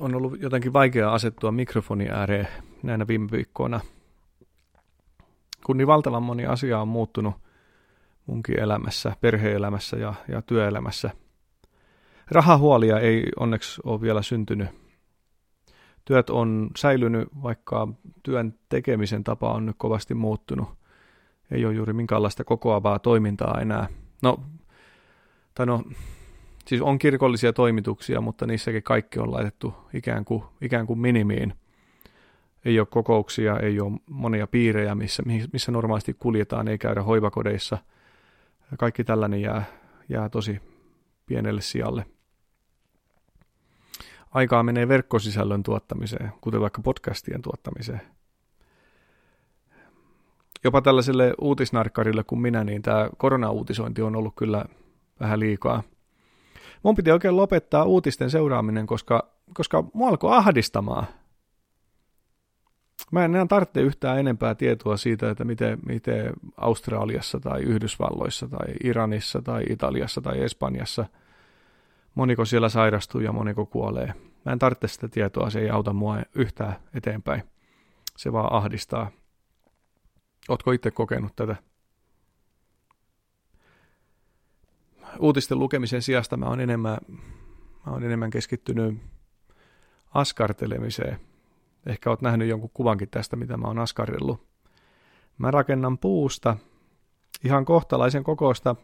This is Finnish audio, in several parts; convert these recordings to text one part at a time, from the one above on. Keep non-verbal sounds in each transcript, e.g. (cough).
on ollut jotenkin vaikea asettua mikrofonin ääreen näinä viime viikkoina, kun niin valtavan moni asia on muuttunut munkin elämässä, perheelämässä ja, ja työelämässä. Rahahuolia ei onneksi ole vielä syntynyt. Työt on säilynyt, vaikka työn tekemisen tapa on nyt kovasti muuttunut. Ei ole juuri minkäänlaista kokoavaa toimintaa enää. No, tai no, siis on kirkollisia toimituksia, mutta niissäkin kaikki on laitettu ikään kuin, ikään kuin minimiin. Ei ole kokouksia, ei ole monia piirejä, missä, missä normaalisti kuljetaan, ei käydä hoivakodeissa. Kaikki tällainen jää, jää tosi pienelle sijalle. Aikaa menee verkkosisällön tuottamiseen, kuten vaikka podcastien tuottamiseen. Jopa tällaiselle uutisnarkkarille kuin minä, niin tämä koronauutisointi on ollut kyllä vähän liikaa – mun piti oikein lopettaa uutisten seuraaminen, koska, koska mua alkoi ahdistamaan. Mä en enää tarvitse yhtään enempää tietoa siitä, että miten, miten Australiassa tai Yhdysvalloissa tai Iranissa tai Italiassa tai Espanjassa moniko siellä sairastuu ja moniko kuolee. Mä en tarvitse sitä tietoa, se ei auta mua yhtään eteenpäin. Se vaan ahdistaa. Ootko itse kokenut tätä? Uutisten lukemisen sijasta mä oon enemmän, mä oon enemmän keskittynyt askartelemiseen. Ehkä oot nähnyt jonkun kuvankin tästä, mitä mä oon askardellut. Mä rakennan puusta ihan kohtalaisen kokoista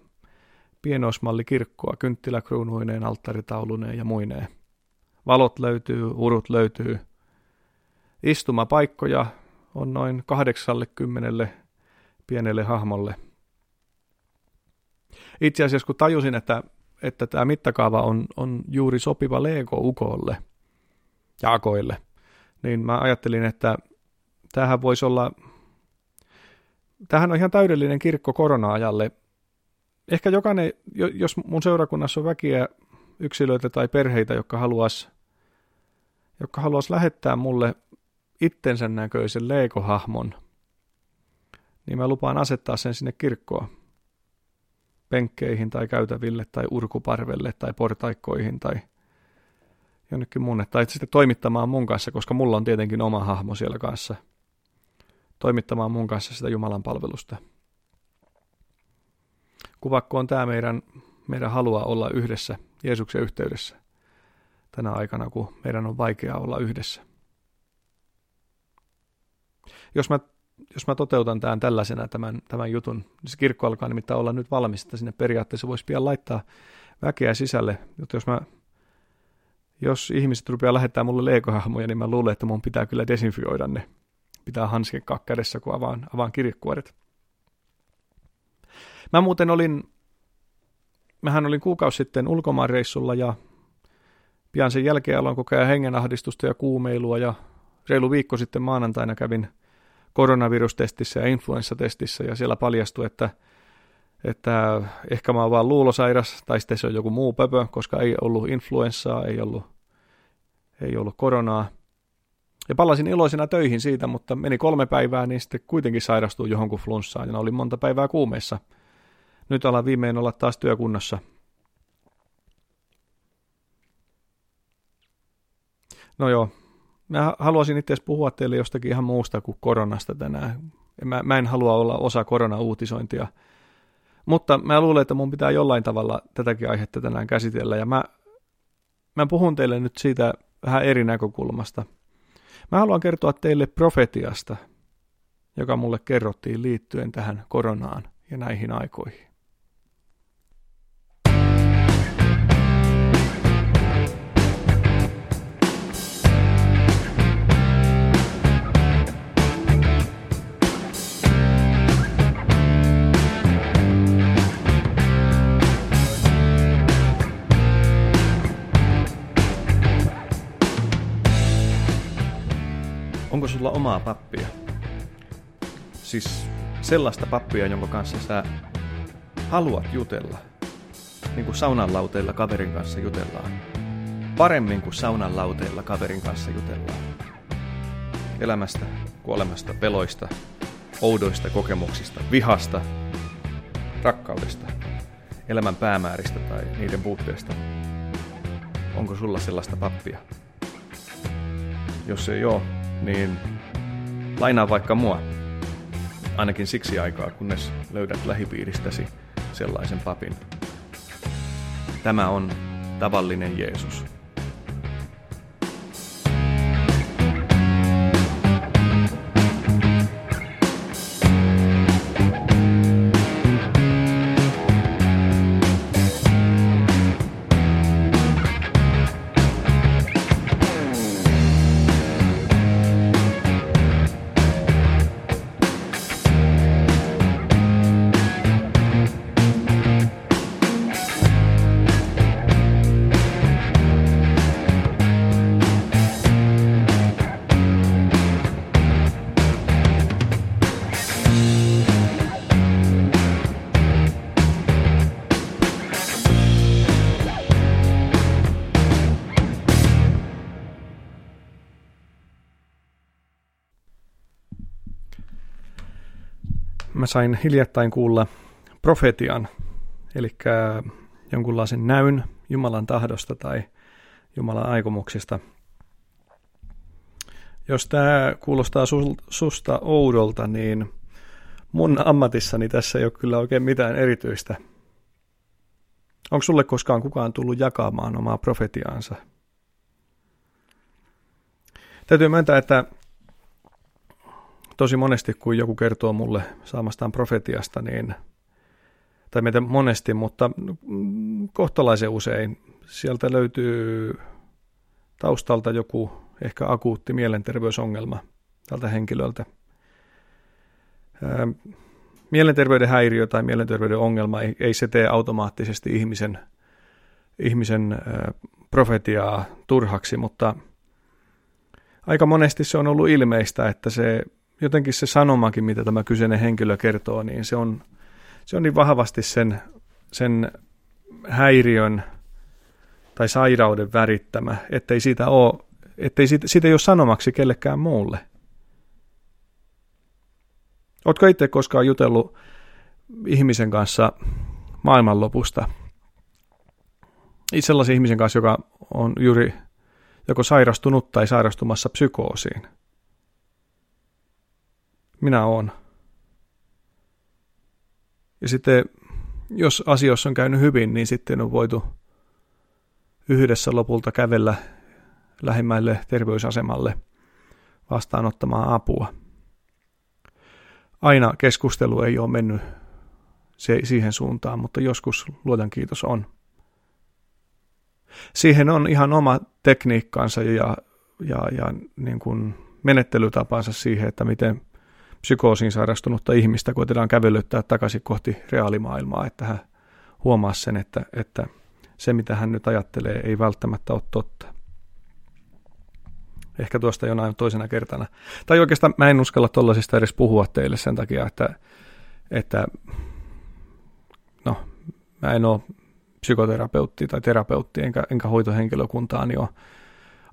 pienoismallikirkkoa kynttiläkruunuineen, alttaritauluneen ja muineen. Valot löytyy, urut löytyy. Istumapaikkoja on noin 80 pienelle hahmolle – itse asiassa kun tajusin, että, että tämä mittakaava on, on juuri sopiva Lego-ukolle ja akoille, niin mä ajattelin, että tämähän voisi olla, tämähän on ihan täydellinen kirkko korona-ajalle. Ehkä jokainen, jos mun seurakunnassa on väkiä, yksilöitä tai perheitä, jotka haluaisi jotka haluaisi lähettää mulle itsensä näköisen Lego-hahmon, niin mä lupaan asettaa sen sinne kirkkoon penkkeihin tai käytäville tai urkuparvelle tai portaikkoihin tai jonnekin muunne. Tai sitten toimittamaan mun kanssa, koska mulla on tietenkin oma hahmo siellä kanssa. Toimittamaan mun kanssa sitä Jumalan palvelusta. Kuvakko on tämä meidän, meidän halua olla yhdessä Jeesuksen yhteydessä tänä aikana, kun meidän on vaikea olla yhdessä. Jos mä jos mä toteutan tämän tällaisena tämän, tämän jutun, niin se kirkko alkaa nimittäin olla nyt valmis, että sinne periaatteessa voisi pian laittaa väkeä sisälle. Jotta jos, mä, jos ihmiset rupeaa lähettää mulle leikohahmoja, niin mä luulen, että mun pitää kyllä desinfioida ne. Pitää hanskekkaa kädessä, kun avaan, avaan kirjekuoret. Mä muuten olin, mähän olin kuukausi sitten ulkomaanreissulla ja pian sen jälkeen aloin kokea hengenahdistusta ja kuumeilua ja reilu viikko sitten maanantaina kävin – koronavirustestissä ja influenssatestissä ja siellä paljastui, että, että ehkä mä oon vaan luulosairas tai sitten se on joku muu pöpö, koska ei ollut influenssaa, ei ollut, ei ollut koronaa. Ja palasin iloisena töihin siitä, mutta meni kolme päivää, niin sitten kuitenkin sairastui johonkin flunssaan ja oli monta päivää kuumeessa. Nyt alan viimein olla taas työkunnassa. No joo, Mä haluaisin itse puhua teille jostakin ihan muusta kuin koronasta tänään. Mä, mä en halua olla osa korona-uutisointia. Mutta mä luulen, että mun pitää jollain tavalla tätäkin aihetta tänään käsitellä. Ja mä, mä puhun teille nyt siitä vähän eri näkökulmasta. Mä haluan kertoa teille profetiasta, joka mulle kerrottiin liittyen tähän koronaan ja näihin aikoihin. Sulla omaa pappia? Siis sellaista pappia, jonka kanssa sä haluat jutella. Niin kuin saunan lauteilla kaverin kanssa jutellaan. Paremmin kuin saunan lauteilla kaverin kanssa jutellaan. Elämästä, kuolemasta, peloista, oudoista kokemuksista, vihasta, rakkaudesta, elämän päämääristä tai niiden puutteesta. Onko sulla sellaista pappia? jos ei ole, niin lainaa vaikka mua. Ainakin siksi aikaa, kunnes löydät lähipiiristäsi sellaisen papin. Tämä on tavallinen Jeesus. Sain hiljattain kuulla profetian, eli jonkunlaisen näyn Jumalan tahdosta tai Jumalan aikomuksista. Jos tämä kuulostaa susta oudolta, niin mun ammatissani tässä ei ole kyllä oikein mitään erityistä. Onko sulle koskaan kukaan tullut jakamaan omaa profetiaansa? Täytyy myöntää, että tosi monesti, kun joku kertoo mulle saamastaan profetiasta, niin, tai meitä monesti, mutta kohtalaisen usein sieltä löytyy taustalta joku ehkä akuutti mielenterveysongelma tältä henkilöltä. Mielenterveyden häiriö tai mielenterveyden ongelma ei, ei se tee automaattisesti ihmisen, ihmisen profetiaa turhaksi, mutta aika monesti se on ollut ilmeistä, että se jotenkin se sanomakin, mitä tämä kyseinen henkilö kertoo, niin se on, se on niin vahvasti sen, sen häiriön tai sairauden värittämä, ettei siitä ole, ettei siitä, siitä ei ole sanomaksi kellekään muulle. Oletko itse koskaan jutellut ihmisen kanssa maailmanlopusta? Sellaisen ihmisen kanssa, joka on juuri joko sairastunut tai sairastumassa psykoosiin – minä olen. Ja sitten, jos asioissa on käynyt hyvin, niin sitten on voitu yhdessä lopulta kävellä lähimmäille terveysasemalle vastaanottamaan apua. Aina keskustelu ei ole mennyt se, siihen suuntaan, mutta joskus luotan kiitos on. Siihen on ihan oma tekniikkaansa ja, ja, ja niin kuin menettelytapansa siihen, että miten psykoosiin sairastunutta ihmistä koitetaan kävelyttää takaisin kohti reaalimaailmaa, että hän huomaa sen, että, että se mitä hän nyt ajattelee ei välttämättä ole totta. Ehkä tuosta jonain toisena kertana. Tai oikeastaan mä en uskalla tuollaisista edes puhua teille sen takia, että, että no, mä en ole psykoterapeutti tai terapeutti enkä, enkä niin ole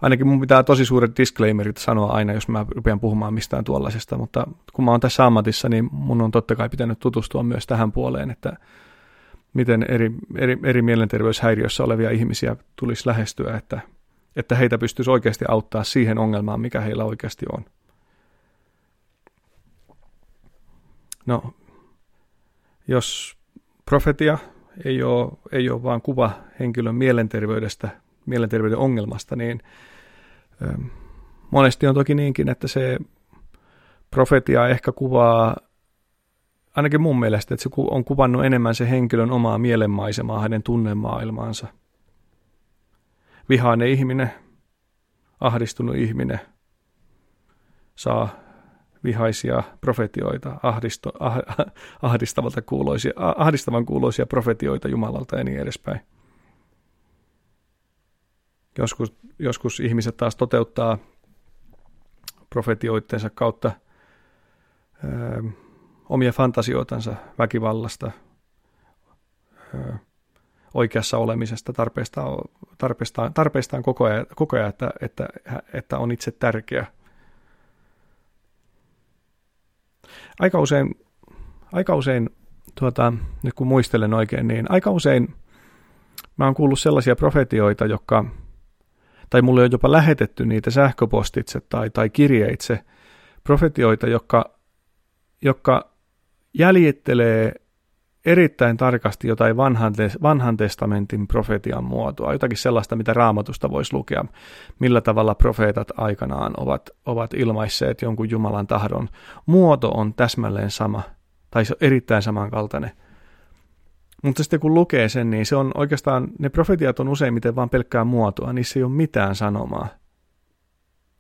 ainakin mun pitää tosi suuret disclaimerit sanoa aina, jos mä rupean puhumaan mistään tuollaisesta, mutta kun mä oon tässä ammatissa, niin mun on totta kai pitänyt tutustua myös tähän puoleen, että miten eri, eri, eri mielenterveyshäiriöissä olevia ihmisiä tulisi lähestyä, että, että heitä pystyisi oikeasti auttaa siihen ongelmaan, mikä heillä oikeasti on. No, jos profetia ei ole, ei ole vain kuva henkilön mielenterveydestä, mielenterveyden ongelmasta, niin Monesti on toki niinkin, että se profetia ehkä kuvaa, ainakin mun mielestä, että se on kuvannut enemmän se henkilön omaa mielenmaisemaa, hänen tunnemaailmaansa. Vihainen ihminen, ahdistunut ihminen saa vihaisia profetioita, ahdisto, ah, ahdistavalta kuuloisia, ahdistavan kuuloisia profetioita Jumalalta ja niin edespäin. Joskus, joskus ihmiset taas toteuttaa profetioittensa kautta ö, omia fantasioitansa väkivallasta, ö, oikeassa olemisesta, tarpeestaan, tarpeestaan, tarpeestaan koko ajan, koko ajan että, että, että on itse tärkeä. Aika usein, aika usein tuota, nyt kun muistelen oikein, niin aika usein mä oon kuullut sellaisia profetioita, jotka tai mulle on jopa lähetetty niitä sähköpostitse tai, tai kirjeitse profetioita, jotka, jotka jäljittelee erittäin tarkasti jotain vanhan, vanhan testamentin profetian muotoa, jotakin sellaista, mitä raamatusta voisi lukea, millä tavalla profeetat aikanaan ovat, ovat ilmaisseet jonkun Jumalan tahdon. Muoto on täsmälleen sama, tai se on erittäin samankaltainen. Mutta sitten kun lukee sen, niin se on oikeastaan, ne profetiat on useimmiten vain pelkkää muotoa, niissä ei ole mitään sanomaa.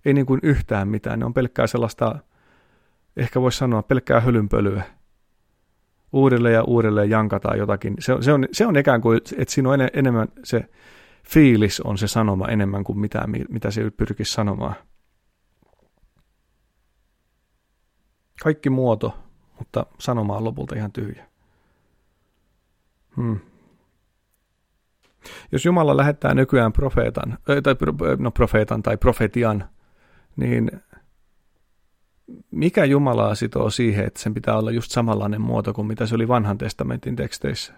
Ei niin kuin yhtään mitään, ne on pelkkää sellaista, ehkä voisi sanoa, pelkkää hölynpölyä uudelleen ja uudelleen jankataan jotakin. Se, se, on, se on ikään kuin, että siinä on en, enemmän se fiilis on se sanoma enemmän kuin mitä, mitä se pyrkisi sanomaan. Kaikki muoto, mutta sanoma on lopulta ihan tyhjä. Hmm. Jos Jumala lähettää nykyään profeetan, tai, no profeetan tai profetian, niin mikä Jumalaa sitoo siihen, että sen pitää olla just samanlainen muoto kuin mitä se oli vanhan testamentin teksteissä?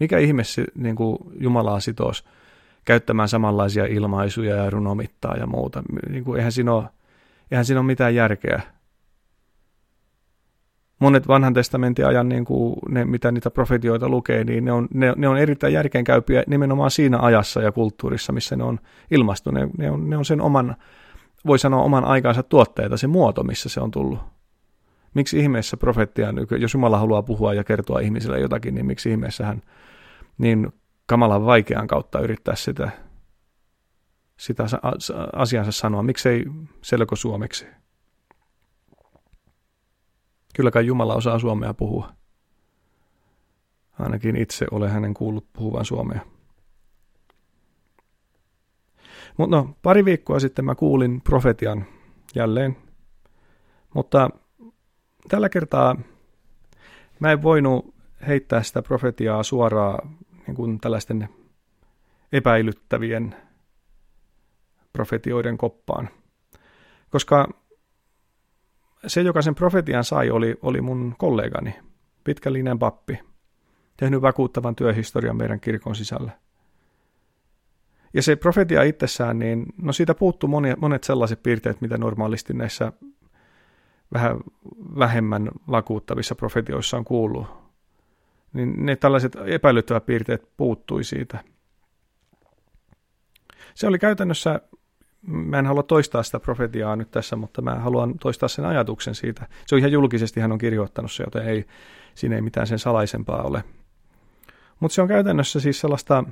Mikä ihme se, niin kuin Jumalaa sitoisi käyttämään samanlaisia ilmaisuja ja runomittaa ja muuta? Niin kuin, eihän, siinä ole, eihän siinä ole mitään järkeä. Monet vanhan testamentin ajan, niin kuin ne, mitä niitä profetioita lukee, niin ne on, ne, ne on erittäin järkeenkäypiä nimenomaan siinä ajassa ja kulttuurissa, missä ne on ilmastu. Ne, ne, on, ne on sen oman voi sanoa oman aikansa tuotteita, se muoto, missä se on tullut. Miksi ihmeessä profeettia, jos Jumala haluaa puhua ja kertoa ihmisille jotakin, niin miksi ihmeessä hän niin kamalan vaikean kautta yrittää sitä, sitä asiansa sanoa? Miksei selko suomeksi? Kyllä kai Jumala osaa suomea puhua. Ainakin itse olen hänen kuullut puhuvan suomea. Mutta no, pari viikkoa sitten mä kuulin profetian jälleen, mutta tällä kertaa mä en voinut heittää sitä profetiaa suoraan niin kuin tällaisten epäilyttävien profetioiden koppaan. Koska se, joka sen profetian sai, oli, oli mun kollegani, pitkällinen pappi, tehnyt vakuuttavan työhistorian meidän kirkon sisällä. Ja se profetia itsessään, niin no siitä puuttuu monet sellaiset piirteet, mitä normaalisti näissä vähän vähemmän vakuuttavissa profetioissa on kuullut. Niin ne tällaiset epäilyttävät piirteet puuttui siitä. Se oli käytännössä, mä en halua toistaa sitä profetiaa nyt tässä, mutta mä haluan toistaa sen ajatuksen siitä. Se on ihan julkisesti, hän on kirjoittanut se, joten ei, siinä ei mitään sen salaisempaa ole. Mutta se on käytännössä siis sellaista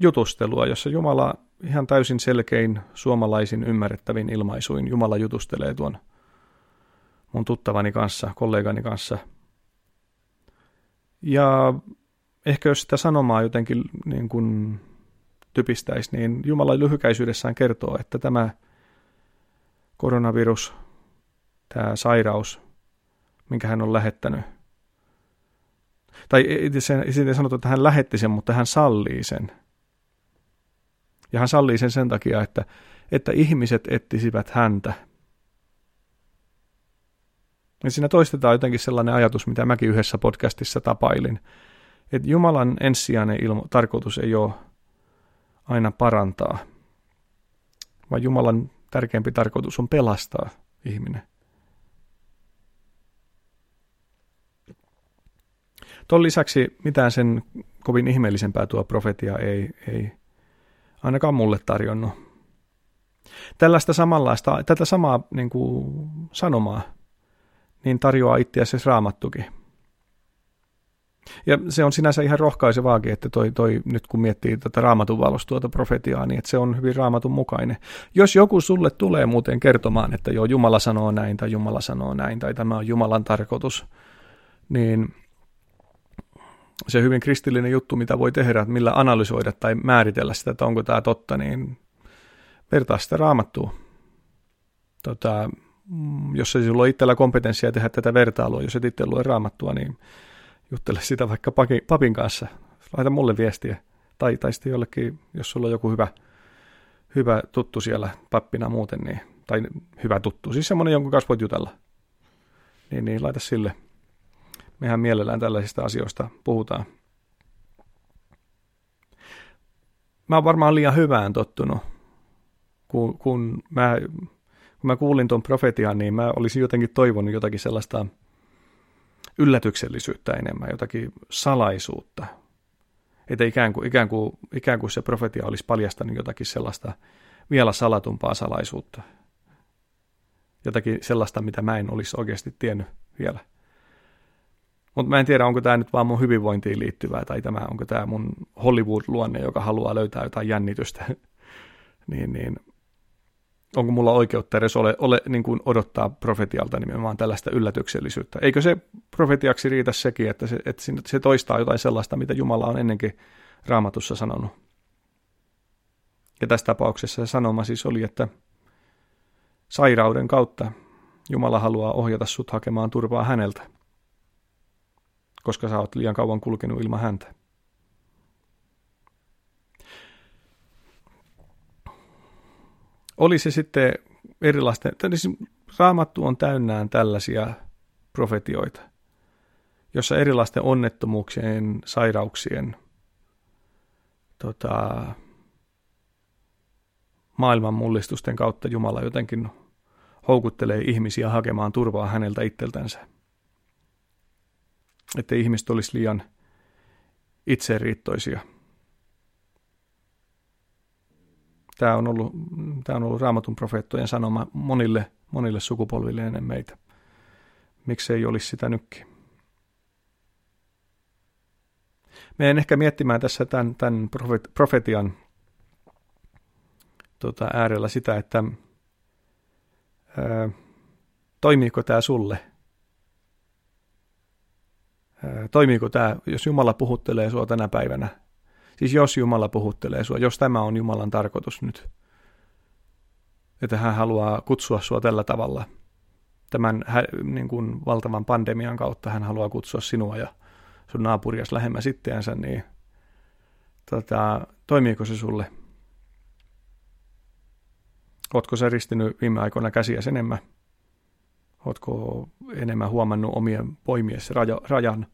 jutustelua, jossa Jumala ihan täysin selkein suomalaisin ymmärrettävin ilmaisuin Jumala jutustelee tuon mun tuttavani kanssa, kollegani kanssa. Ja ehkä jos sitä sanomaa jotenkin niin kuin typistäisi, niin Jumala lyhykäisyydessään kertoo, että tämä koronavirus, tämä sairaus, minkä hän on lähettänyt, tai ei sanota, että hän lähetti sen, mutta hän sallii sen – ja hän sallii sen sen takia, että, että ihmiset ettisivät häntä. Ja siinä toistetaan jotenkin sellainen ajatus, mitä mäkin yhdessä podcastissa tapailin, että Jumalan ensisijainen ilmo- tarkoitus ei ole aina parantaa, vaan Jumalan tärkeämpi tarkoitus on pelastaa ihminen. Tuon lisäksi mitään sen kovin ihmeellisempää tuo profetia ei, ei ainakaan mulle tarjonnut. Tällaista samanlaista, tätä samaa niin kuin, sanomaa niin tarjoaa itse asiassa raamattukin. Ja se on sinänsä ihan rohkaisevaakin, että toi, toi, nyt kun miettii tätä raamatun valosta tuota profetiaa, niin että se on hyvin raamatun mukainen. Jos joku sulle tulee muuten kertomaan, että joo, Jumala sanoo näin tai Jumala sanoo näin tai tämä on Jumalan tarkoitus, niin se hyvin kristillinen juttu, mitä voi tehdä, että millä analysoida tai määritellä sitä, että onko tämä totta, niin vertaa sitä raamattua. Tota, mm, jos ei sinulla ole itsellä kompetenssia tehdä tätä vertailua, jos et itse lue raamattua, niin juttele sitä vaikka papin kanssa. Laita mulle viestiä. Tai, tai sitten jollekin, jos sulla on joku hyvä, hyvä tuttu siellä pappina muuten, niin, tai hyvä tuttu, siis semmoinen, jonkun kanssa voit jutella. Niin, niin laita sille mehän mielellään tällaisista asioista puhutaan. mä oon varmaan liian hyvään tottunut. Kun, kun, mä, kun mä kuulin tuon profetian, niin mä olisin jotenkin toivonut jotakin sellaista yllätyksellisyyttä enemmän, jotakin salaisuutta. Että ikään kuin, ikään, kuin, ikään kuin se profetia olisi paljastanut jotakin sellaista vielä salatumpaa salaisuutta. Jotakin sellaista, mitä mä en olisi oikeasti tiennyt vielä. Mutta mä en tiedä, onko tämä nyt vaan mun hyvinvointiin liittyvää, tai tämä, onko tämä mun Hollywood-luonne, joka haluaa löytää jotain jännitystä. (laughs) niin, niin, onko mulla oikeutta edes ole, ole niin kuin odottaa profetialta nimenomaan tällaista yllätyksellisyyttä. Eikö se profetiaksi riitä sekin, että se, että se toistaa jotain sellaista, mitä Jumala on ennenkin raamatussa sanonut. Ja tässä tapauksessa se sanoma siis oli, että sairauden kautta Jumala haluaa ohjata sut hakemaan turvaa häneltä koska sä oot liian kauan kulkenut ilman häntä. Oli se sitten erilaisten, siis raamattu on täynnään tällaisia profetioita, jossa erilaisten onnettomuuksien, sairauksien, tota, maailman mullistusten kautta Jumala jotenkin houkuttelee ihmisiä hakemaan turvaa häneltä itseltänsä että ihmiset olisi liian itseriittoisia. Tämä on ollut, tämä on ollut raamatun profeettojen sanoma monille, monille sukupolville ennen meitä. Miksi ei olisi sitä nytkin? Meidän ehkä miettimään tässä tämän, tämän profetian tota, äärellä sitä, että ää, toimiiko tämä sulle – toimiiko tämä, jos Jumala puhuttelee sua tänä päivänä, siis jos Jumala puhuttelee sua, jos tämä on Jumalan tarkoitus nyt, että hän haluaa kutsua sua tällä tavalla, tämän niin kuin valtavan pandemian kautta hän haluaa kutsua sinua ja sun naapurias lähemmä sitteänsä, niin tota, toimiiko se sulle? Ootko sä ristinyt viime aikoina käsiä enemmän? Oletko enemmän huomannut omien poimies rajan?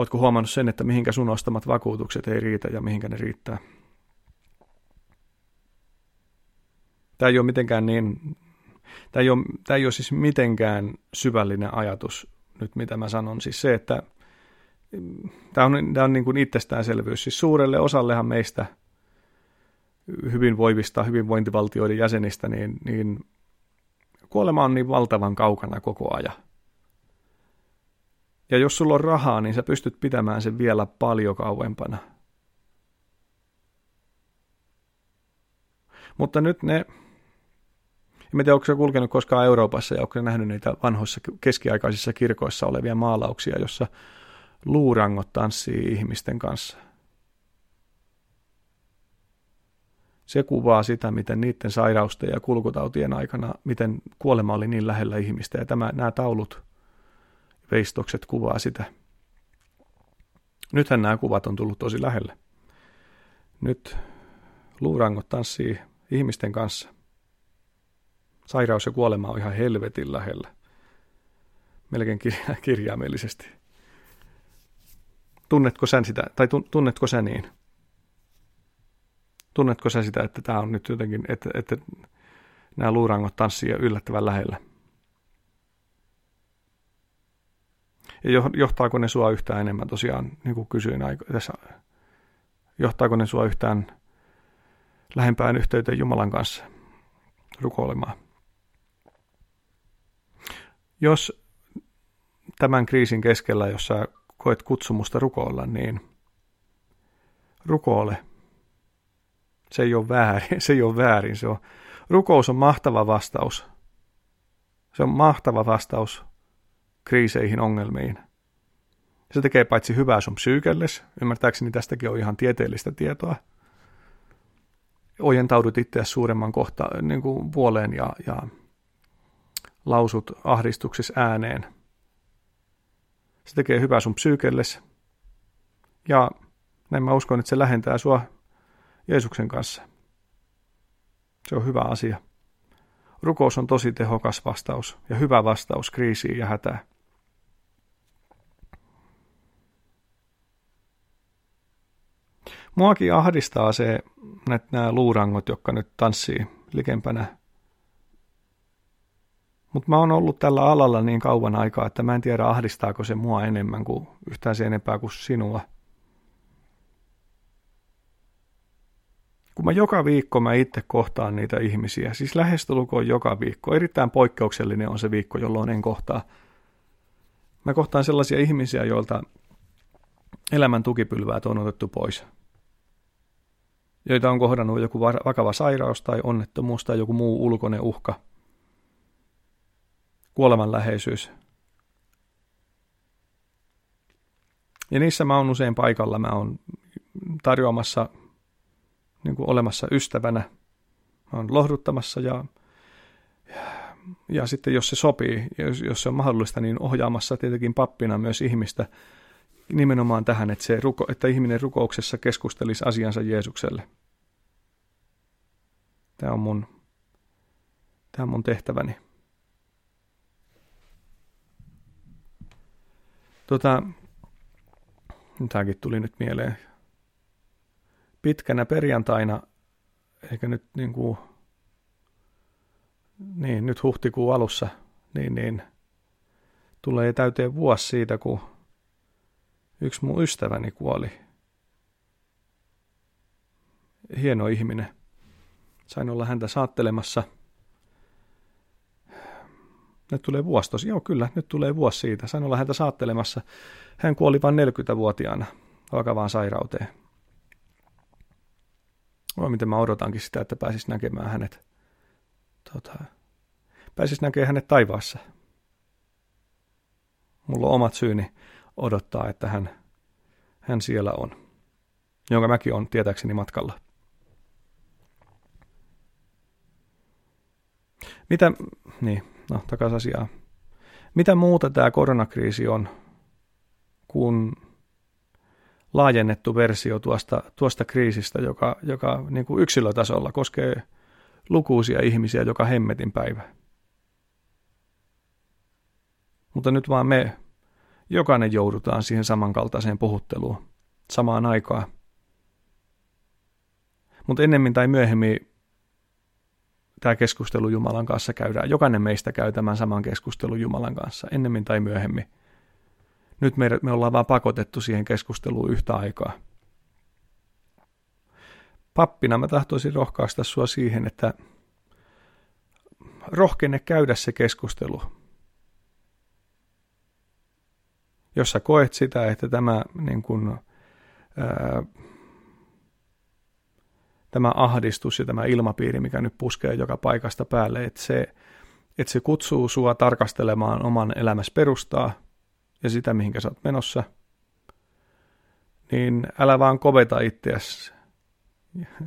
Oletko huomannut sen, että mihinkä sun ostamat vakuutukset ei riitä ja mihinkä ne riittää? Tämä ei ole mitenkään niin, tämä ei ole, tämä ei ole siis mitenkään syvällinen ajatus nyt, mitä mä sanon. Siis se, että tämä on, tämä on niin kuin itsestäänselvyys. Siis suurelle osallehan meistä hyvinvoivista hyvinvointivaltioiden jäsenistä, niin, niin kuolema on niin valtavan kaukana koko ajan. Ja jos sulla on rahaa, niin sä pystyt pitämään sen vielä paljon kauempana. Mutta nyt ne, en tiedä, onko se kulkenut koskaan Euroopassa ja onko nähnyt niitä vanhoissa keskiaikaisissa kirkoissa olevia maalauksia, jossa luurangot tanssii ihmisten kanssa – se kuvaa sitä, miten niiden sairausten ja kulkutautien aikana, miten kuolema oli niin lähellä ihmistä. Ja tämä, nämä taulut, veistokset kuvaa sitä. Nythän nämä kuvat on tullut tosi lähelle. Nyt luurangot tanssii ihmisten kanssa. Sairaus ja kuolema on ihan helvetin lähellä. Melkein kirjaimellisesti. Tunnetko sä sitä, tai tunnetko sä niin? Tunnetko sä sitä, että tämä on nyt jotenkin, että, että nämä luurangot tanssii yllättävän lähellä? Ja johtaako ne sua yhtään enemmän tosiaan, niin kuin kysyin tässä, johtaako ne sua yhtään lähempään yhteyteen Jumalan kanssa rukoilemaan? Jos tämän kriisin keskellä, jos sä koet kutsumusta rukoilla, niin rukoile se ei ole väärin. (laughs) Se ei ole väärin. Se on, rukous on mahtava vastaus. Se on mahtava vastaus kriiseihin, ongelmiin. Se tekee paitsi hyvää sun psyykelles, ymmärtääkseni tästäkin on ihan tieteellistä tietoa. Ojentaudut itseäsi suuremman kohta, niin kuin puoleen ja, ja lausut ahdistuksessa ääneen. Se tekee hyvää sun psyykelles. Ja näin mä uskon, että se lähentää sua Jeesuksen kanssa. Se on hyvä asia. Rukous on tosi tehokas vastaus ja hyvä vastaus kriisiin ja hätään. Muakin ahdistaa se, että nämä luurangot, jotka nyt tanssii likempänä. Mutta mä oon ollut tällä alalla niin kauan aikaa, että mä en tiedä ahdistaako se mua enemmän kuin yhtään se enempää kuin sinua. kun mä joka viikko mä itse kohtaan niitä ihmisiä, siis lähestulkoon joka viikko, erittäin poikkeuksellinen on se viikko, jolloin en kohtaa. Mä kohtaan sellaisia ihmisiä, joilta elämän tukipylväät on otettu pois. Joita on kohdannut joku vakava sairaus tai onnettomuus tai joku muu ulkoinen uhka. Kuolemanläheisyys. Ja niissä mä oon usein paikalla. Mä oon tarjoamassa niin kuin olemassa ystävänä, mä oon lohduttamassa ja, ja, ja sitten jos se sopii, jos, jos se on mahdollista, niin ohjaamassa tietenkin pappina myös ihmistä nimenomaan tähän, että, se ruko, että ihminen rukouksessa keskustelisi asiansa Jeesukselle. Tämä on mun, tämä on mun tehtäväni. Tota, tämäkin tuli nyt mieleen pitkänä perjantaina, eikä nyt niin kuin, niin nyt huhtikuun alussa, niin, niin tulee täyteen vuosi siitä, kun yksi mun ystäväni kuoli. Hieno ihminen. Sain olla häntä saattelemassa. Nyt tulee vuosi tosi. Joo, kyllä, nyt tulee vuosi siitä. Sain olla häntä saattelemassa. Hän kuoli vain 40-vuotiaana vakavaan sairauteen. Oi, miten mä odotankin sitä, että pääsis näkemään hänet. Tota, pääsis näkemään hänet taivaassa. Mulla on omat syyni odottaa, että hän, hän siellä on, jonka mäkin on tietääkseni matkalla. Mitä, niin, no takaisin asiaan. Mitä muuta tämä koronakriisi on kuin laajennettu versio tuosta, tuosta kriisistä, joka, joka niin kuin yksilötasolla koskee lukuisia ihmisiä joka hemmetin päivä. Mutta nyt vaan me, jokainen joudutaan siihen samankaltaiseen puhutteluun samaan aikaan. Mutta ennemmin tai myöhemmin tämä keskustelu Jumalan kanssa käydään. Jokainen meistä käy tämän saman keskustelun Jumalan kanssa, ennemmin tai myöhemmin – nyt me, me ollaan vaan pakotettu siihen keskusteluun yhtä aikaa. Pappina mä tahtoisin rohkaista sua siihen, että rohkene käydä se keskustelu. Jos sä koet sitä, että tämä, niin kun, ää, tämä ahdistus ja tämä ilmapiiri, mikä nyt puskee joka paikasta päälle, että se, että se kutsuu sua tarkastelemaan oman elämässä perustaa – ja sitä, mihinkä sä oot menossa, niin älä vaan koveta itseäsi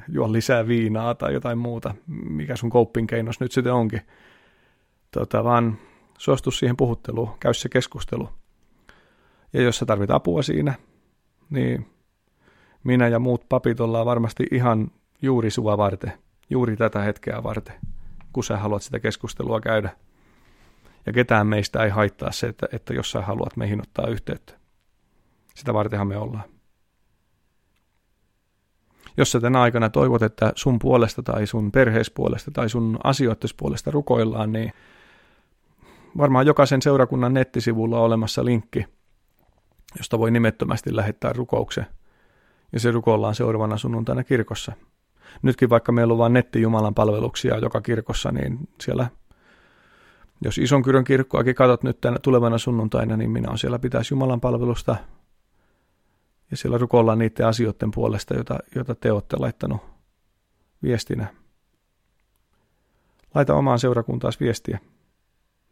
juo lisää viinaa tai jotain muuta, mikä sun keinos nyt sitten onkin. Tota, vaan suostu siihen puhutteluun, käy se keskustelu. Ja jos sä tarvit apua siinä, niin minä ja muut papit ollaan varmasti ihan juuri sua varten, juuri tätä hetkeä varten, kun sä haluat sitä keskustelua käydä ja ketään meistä ei haittaa se, että, että jos sä haluat meihin ottaa yhteyttä. Sitä vartenhan me ollaan. Jos sä tänä aikana toivot, että sun puolesta tai sun perheespuolesta tai sun asioitteispuolesta rukoillaan, niin varmaan jokaisen seurakunnan nettisivulla on olemassa linkki, josta voi nimettömästi lähettää rukouksen. Ja se rukoillaan seuraavana sunnuntaina kirkossa. Nytkin vaikka meillä on vain nettijumalan palveluksia joka kirkossa, niin siellä jos ison kyrön kirkkoakin katsot nyt tänä tulevana sunnuntaina, niin minä on siellä pitäisi Jumalan palvelusta ja siellä rukoillaan niiden asioiden puolesta, joita, joita te olette laittanut viestinä. Laita omaan seurakuntaas viestiä,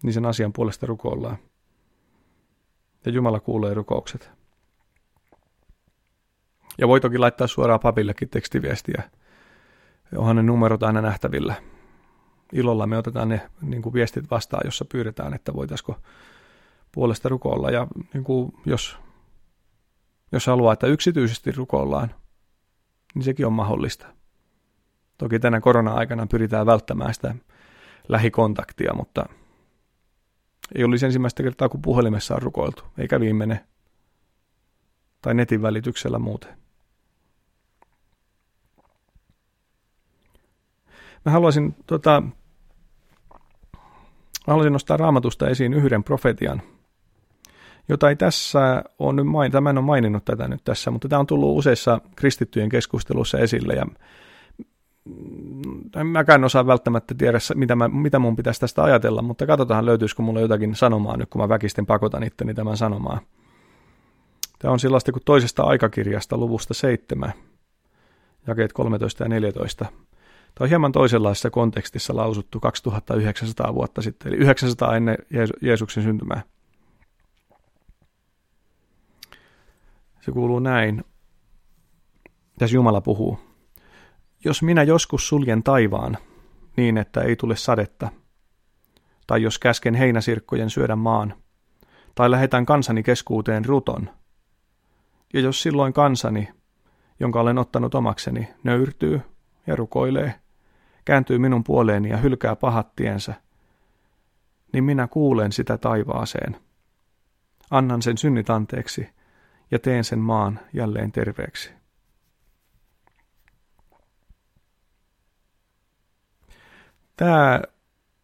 niin sen asian puolesta rukoillaan. Ja Jumala kuulee rukoukset. Ja voi toki laittaa suoraan papillekin tekstiviestiä. Onhan ne numerot aina nähtävillä ilolla me otetaan ne niin kuin viestit vastaan, jossa pyydetään, että voitaisiko puolesta rukoilla. Ja niin kuin jos, jos haluaa, että yksityisesti rukoillaan, niin sekin on mahdollista. Toki tänä korona-aikana pyritään välttämään sitä lähikontaktia, mutta ei olisi ensimmäistä kertaa, kun puhelimessa on rukoiltu, eikä viimeinen. Tai netin välityksellä muuten. Mä haluaisin, tota, haluaisin nostaa raamatusta esiin yhden profetian, jota ei tässä on nyt maininnut, tämä en ole maininnut tätä nyt tässä, mutta tämä on tullut useissa kristittyjen keskustelussa esille ja en mäkään osaa välttämättä tiedä, mitä, mä, mitä mun pitäisi tästä ajatella, mutta katsotaan löytyisikö mulle jotakin sanomaa nyt, kun mä väkisten pakotan itteni tämän sanomaan. Tämä on sellaista kuin toisesta aikakirjasta luvusta 7, jakeet 13 ja 14. Tämä on hieman toisenlaisessa kontekstissa lausuttu 2900 vuotta sitten, eli 900 ennen Jeesuksen syntymää. Se kuuluu näin. Tässä Jumala puhuu. Jos minä joskus suljen taivaan niin, että ei tule sadetta, tai jos käsken heinäsirkkojen syödä maan, tai lähetän kansani keskuuteen ruton, ja jos silloin kansani, jonka olen ottanut omakseni, nöyrtyy ja rukoilee, kääntyy minun puoleeni ja hylkää pahat tiensä, niin minä kuulen sitä taivaaseen. Annan sen synnit anteeksi ja teen sen maan jälleen terveeksi. Tämä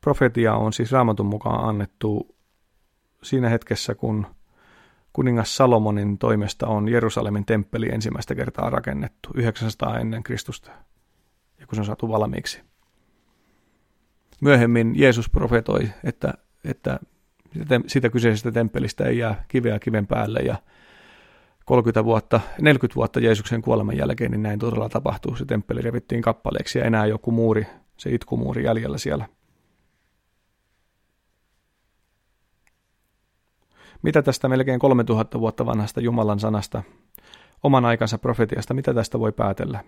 profetia on siis raamatun mukaan annettu siinä hetkessä, kun kuningas Salomonin toimesta on Jerusalemin temppeli ensimmäistä kertaa rakennettu 900 ennen Kristusta, ja kun se on saatu valmiiksi. Myöhemmin Jeesus profetoi, että, että siitä kyseisestä temppelistä ei jää kiveä kiven päälle, ja 30 vuotta, 40 vuotta Jeesuksen kuoleman jälkeen, niin näin todella tapahtuu. Se temppeli revittiin kappaleeksi ja enää joku muuri, se itkumuuri jäljellä siellä. Mitä tästä melkein 3000 vuotta vanhasta Jumalan sanasta, oman aikansa profetiasta, mitä tästä voi päätellä?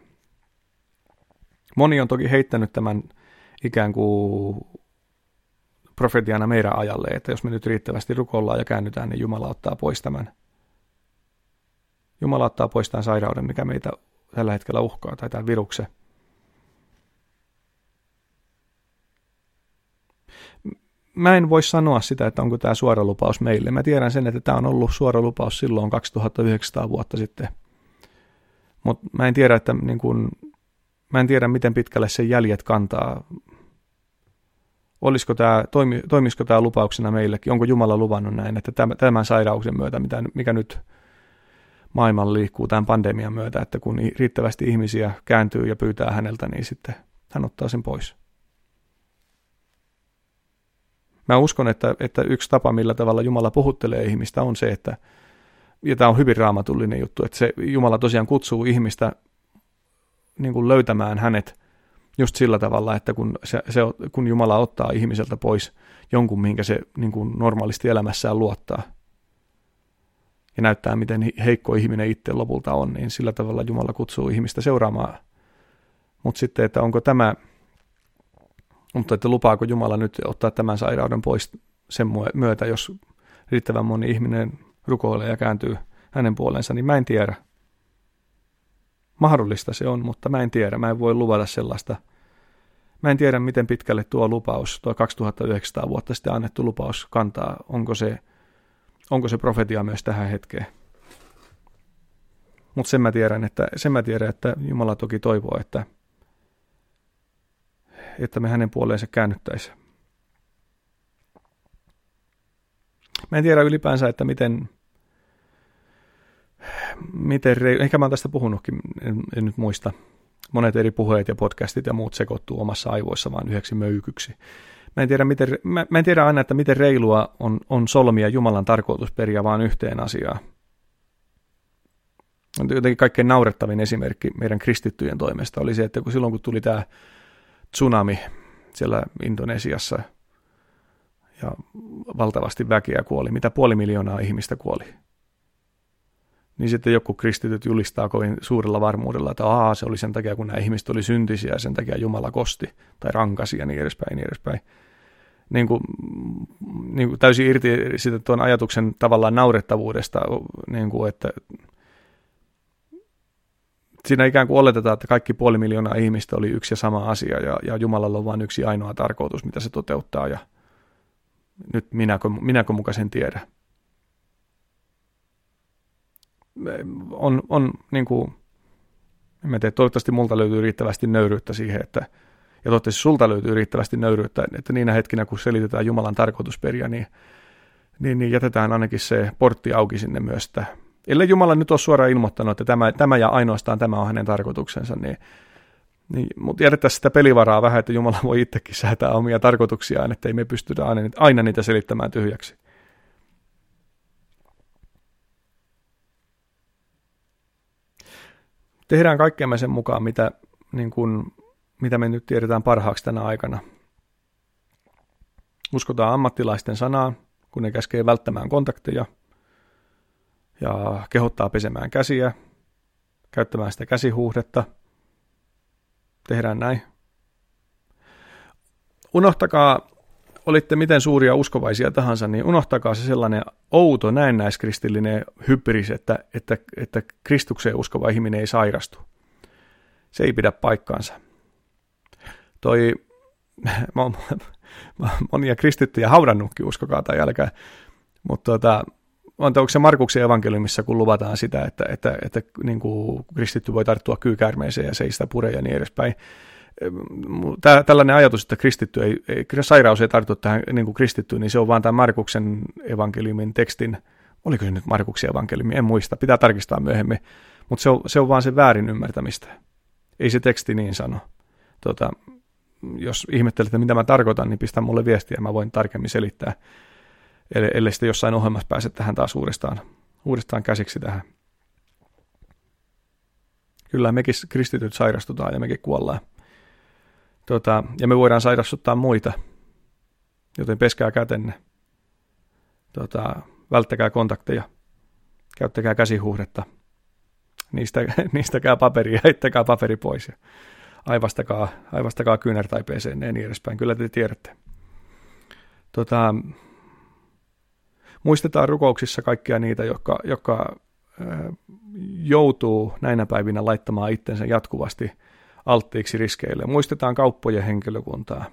Moni on toki heittänyt tämän ikään kuin profetiana meidän ajalle, että jos me nyt riittävästi rukoillaan ja käännytään, niin Jumala ottaa pois tämän. Jumala ottaa pois tämän sairauden, mikä meitä tällä hetkellä uhkaa, tai tämän viruksen. Mä en voi sanoa sitä, että onko tämä suora lupaus meille. Mä tiedän sen, että tämä on ollut suora lupaus silloin 2900 vuotta sitten. Mutta mä en tiedä, että niin kun, mä en tiedä, miten pitkälle se jäljet kantaa. Olisiko tämä, toimi, toimisiko tämä lupauksena meillekin? Onko Jumala luvannut näin, että tämän, sairauksen myötä, mitä, mikä nyt maailman liikkuu tämän pandemian myötä, että kun riittävästi ihmisiä kääntyy ja pyytää häneltä, niin sitten hän ottaa sen pois. Mä uskon, että, että yksi tapa, millä tavalla Jumala puhuttelee ihmistä, on se, että, ja tämä on hyvin raamatullinen juttu, että se Jumala tosiaan kutsuu ihmistä niin kuin löytämään hänet just sillä tavalla, että kun, se, se, kun Jumala ottaa ihmiseltä pois jonkun, minkä se niin kuin normaalisti elämässään luottaa, ja näyttää, miten heikko ihminen itse lopulta on, niin sillä tavalla Jumala kutsuu ihmistä seuraamaan. Mutta sitten, että onko tämä mutta että lupaako Jumala nyt ottaa tämän sairauden pois sen myötä, jos riittävän moni ihminen rukoilee ja kääntyy hänen puoleensa, niin mä en tiedä. Mahdollista se on, mutta mä en tiedä. Mä en voi luvata sellaista. Mä en tiedä, miten pitkälle tuo lupaus, tuo 2900 vuotta sitten annettu lupaus kantaa. Onko se, onko se profetia myös tähän hetkeen? Mutta sen että, sen mä tiedän, että Jumala toki toivoo, että – että me hänen puoleensa käännyttäisiin. Mä en tiedä ylipäänsä, että miten, miten ehkä mä oon tästä puhunutkin, en, en nyt muista. Monet eri puheet ja podcastit ja muut sekoittuu omassa aivoissa vaan yhdeksi möykyksi. Mä en tiedä, miten, mä, mä en tiedä aina, että miten reilua on, on solmia Jumalan tarkoitusperiä vaan yhteen asiaan. Jotenkin kaikkein naurettavin esimerkki meidän kristittyjen toimesta oli se, että kun silloin kun tuli tämä tsunami siellä Indonesiassa ja valtavasti väkeä kuoli, mitä puoli miljoonaa ihmistä kuoli. Niin sitten joku kristityt julistaa kovin suurella varmuudella, että Aa, se oli sen takia, kun nämä ihmiset oli syntisiä ja sen takia Jumala kosti tai rankasi ja niin edespäin, niin edespäin. Niin kuin, niin kuin täysin irti sitä tuon ajatuksen tavallaan naurettavuudesta, niin kuin, että siinä ikään kuin oletetaan, että kaikki puoli miljoonaa ihmistä oli yksi ja sama asia ja, ja Jumalalla on vain yksi ainoa tarkoitus, mitä se toteuttaa ja nyt minäkö, minäkö muka sen tiedä. On, on niin kuin, en tiedä, toivottavasti multa löytyy riittävästi nöyryyttä siihen, että Ja toivottavasti sulta löytyy riittävästi nöyryyttä, että niinä hetkinä, kun selitetään Jumalan tarkoitusperiä, niin, niin, niin jätetään ainakin se portti auki sinne myös, että ellei Jumala nyt ole suoraan ilmoittanut, että tämä, tämä ja ainoastaan tämä on hänen tarkoituksensa, niin, niin mutta jätettäisiin sitä pelivaraa vähän, että Jumala voi itsekin säätää omia tarkoituksiaan, että ei me pystytä aina, aina niitä selittämään tyhjäksi. Tehdään kaikkemme sen mukaan, mitä, niin kuin, mitä me nyt tiedetään parhaaksi tänä aikana. Uskotaan ammattilaisten sanaa, kun ne käskee välttämään kontakteja ja kehottaa pesemään käsiä, käyttämään sitä käsihuhdetta. Tehdään näin. Unohtakaa, olitte miten suuria uskovaisia tahansa, niin unohtakaa se sellainen outo näennäiskristillinen hyppiris, että, että, että Kristukseen uskova ihminen ei sairastu. Se ei pidä paikkaansa. Toi, (laughs) monia kristittyjä haudannutkin, uskokaa tai älkää. Mutta tota, onko se Markuksen evankeliumissa, kun luvataan sitä, että, että, että niin kuin kristitty voi tarttua kyykäärmeeseen ja seistä pure ja niin edespäin. Tää, tällainen ajatus, että kristitty ei, ei, sairaus ei tartu tähän niin kuin kristittyyn, niin se on vaan tämän Markuksen evankeliumin tekstin, oliko se nyt Markuksen evankeliumi, en muista, pitää tarkistaa myöhemmin, mutta se on, se on vaan se väärin ymmärtämistä. Ei se teksti niin sano. Tota, jos ihmettelette, mitä mä tarkoitan, niin pistä mulle viestiä mä voin tarkemmin selittää, ellei sitten jossain ohjelmassa pääse tähän taas uudestaan, uudestaan käsiksi tähän. Kyllä mekin kristityt sairastutaan ja mekin kuollaan. Tota, ja me voidaan sairastuttaa muita, joten peskää kätenne. Tota, välttäkää kontakteja, käyttäkää käsihuhdetta, niistä, (laughs) niistäkää paperia, heittäkää paperi pois ja aivastakaa, aivastakaa kyynärtaipeeseen ja niin edespäin. Kyllä te tiedätte. Tota, muistetaan rukouksissa kaikkia niitä, jotka, jotka joutuu näinä päivinä laittamaan itsensä jatkuvasti alttiiksi riskeille. Muistetaan kauppojen henkilökuntaa.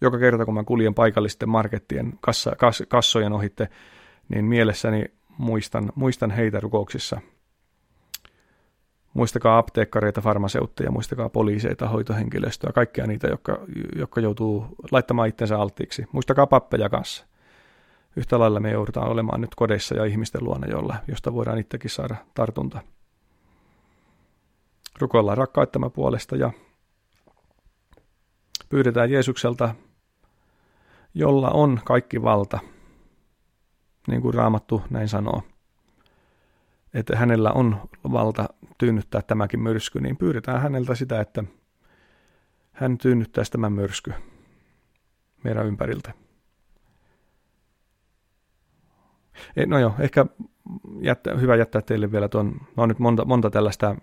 Joka kerta, kun mä kuljen paikallisten markettien kassa, kas, kassojen ohitte, niin mielessäni muistan, muistan heitä rukouksissa – Muistakaa apteekkareita, farmaseutteja, muistakaa poliiseita, hoitohenkilöstöä, kaikkia niitä, jotka, jotka joutuu laittamaan itsensä alttiiksi. Muistakaa pappeja kanssa. Yhtä lailla me joudutaan olemaan nyt kodeissa ja ihmisten luona, jolla, josta voidaan itsekin saada tartunta. Rukoillaan rakkaittamme puolesta ja pyydetään Jeesukselta, jolla on kaikki valta, niin kuin Raamattu näin sanoo että hänellä on valta tyynnyttää tämäkin myrsky, niin pyydetään häneltä sitä, että hän tyynnyttäisi tämän myrsky meidän ympäriltä. No joo, ehkä jättä, hyvä jättää teille vielä tuon, mä oon nyt monta, monta tällaista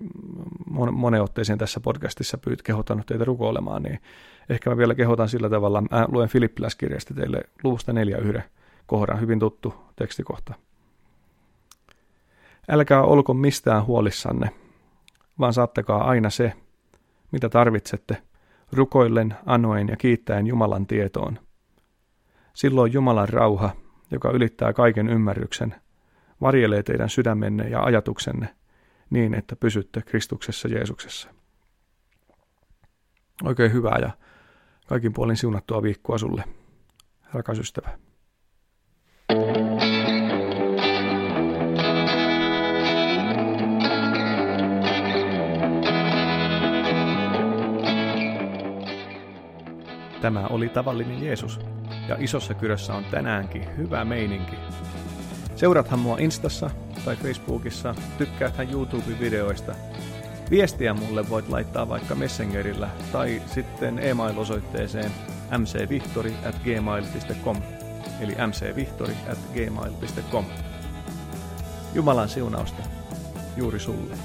mon, otteeseen tässä podcastissa pyyt, kehotanut teitä rukoilemaan, niin ehkä mä vielä kehotan sillä tavalla, mä luen Filippiläskirjasta teille luvusta 4 yhden kohdan, hyvin tuttu tekstikohta. Älkää olko mistään huolissanne, vaan saattakaa aina se, mitä tarvitsette, rukoillen, anoen ja kiittäen Jumalan tietoon. Silloin Jumalan rauha, joka ylittää kaiken ymmärryksen, varjelee teidän sydämenne ja ajatuksenne niin, että pysytte Kristuksessa Jeesuksessa. Oikein hyvää ja kaikin puolin siunattua viikkoa sulle, rakas ystävä. Tämä oli tavallinen Jeesus, ja isossa kyrössä on tänäänkin hyvä meininki. Seurathan mua Instassa tai Facebookissa, tykkääthän YouTube-videoista. Viestiä mulle voit laittaa vaikka Messengerillä tai sitten e-mail-osoitteeseen mcvihtori at gmail.com eli mcvihtori at gmail.com. Jumalan siunausta juuri sulle.